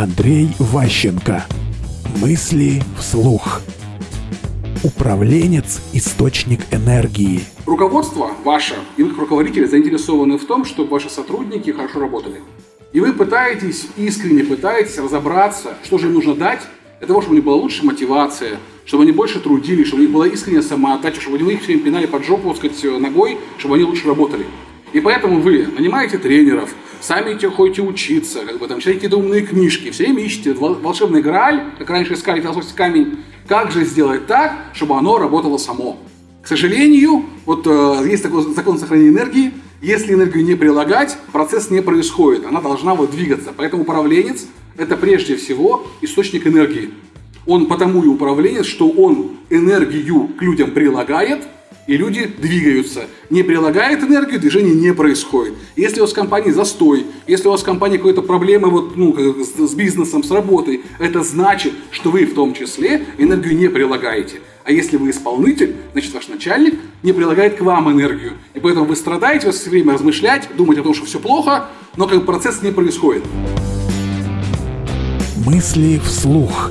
Андрей Ващенко. Мысли вслух. Управленец – источник энергии. Руководство ваше и руководители заинтересованы в том, чтобы ваши сотрудники хорошо работали. И вы пытаетесь, искренне пытаетесь разобраться, что же им нужно дать, для того, чтобы у них была лучшая мотивация, чтобы они больше трудились, чтобы у них была искренняя самоотдача, чтобы они их все пинали под жопу, сказать, ногой, чтобы они лучше работали. И поэтому вы нанимаете тренеров, сами идете, ходите учиться, как бы там читаете какие-то умные книжки, все время ищете волшебный грааль, как раньше искали философский камень, как же сделать так, чтобы оно работало само. К сожалению, вот э, есть такой закон сохранения энергии, если энергию не прилагать, процесс не происходит, она должна вот двигаться. Поэтому управленец – это прежде всего источник энергии. Он потому и управленец, что он энергию к людям прилагает – и люди двигаются. Не прилагает энергию, движение не происходит. Если у вас в компании застой, если у вас в компании какие-то проблемы вот, ну, с бизнесом, с работой, это значит, что вы в том числе энергию не прилагаете. А если вы исполнитель, значит ваш начальник не прилагает к вам энергию. И поэтому вы страдаете, вы все время размышлять, думать о том, что все плохо, но как бы процесс не происходит. Мысли вслух.